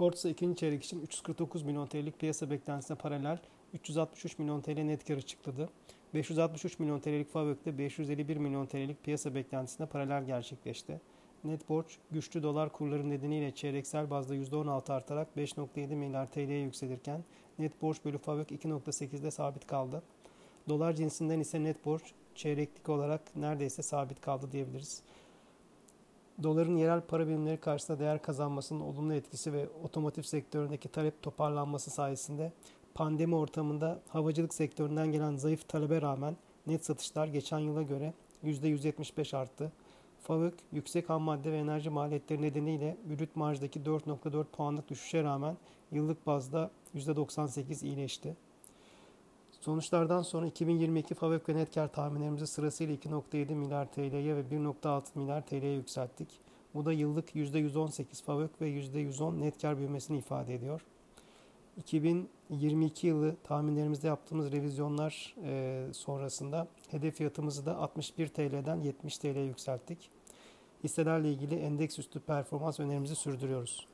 Kortsa ikinci çeyrek için 349 milyon TL'lik piyasa beklentisine paralel 363 milyon TL net kar açıkladı. 563 milyon TL'lik Favök'te 551 milyon TL'lik piyasa beklentisine paralel gerçekleşti. Net borç güçlü dolar kurları nedeniyle çeyreksel bazda %16 artarak 5.7 milyar TL'ye yükselirken net borç bölü Favök 2.8'de sabit kaldı. Dolar cinsinden ise net borç çeyreklik olarak neredeyse sabit kaldı diyebiliriz. Doların yerel para birimleri karşısında değer kazanmasının olumlu etkisi ve otomotiv sektöründeki talep toparlanması sayesinde pandemi ortamında havacılık sektöründen gelen zayıf talebe rağmen net satışlar geçen yıla göre %175 arttı. FAVÖK yüksek ham madde ve enerji maliyetleri nedeniyle brüt marjdaki 4.4 puanlık düşüşe rağmen yıllık bazda %98 iyileşti. Sonuçlardan sonra 2022 FAVÖK ve net kar tahminlerimizi sırasıyla 2.7 milyar TL'ye ve 1.6 milyar TL'ye yükselttik. Bu da yıllık %118 FAVÖK ve %110 net kar büyümesini ifade ediyor. 2022 yılı tahminlerimizde yaptığımız revizyonlar e, sonrasında hedef fiyatımızı da 61 TL'den 70 TL'ye yükselttik. Hisselerle ilgili endeks üstü performans önerimizi sürdürüyoruz.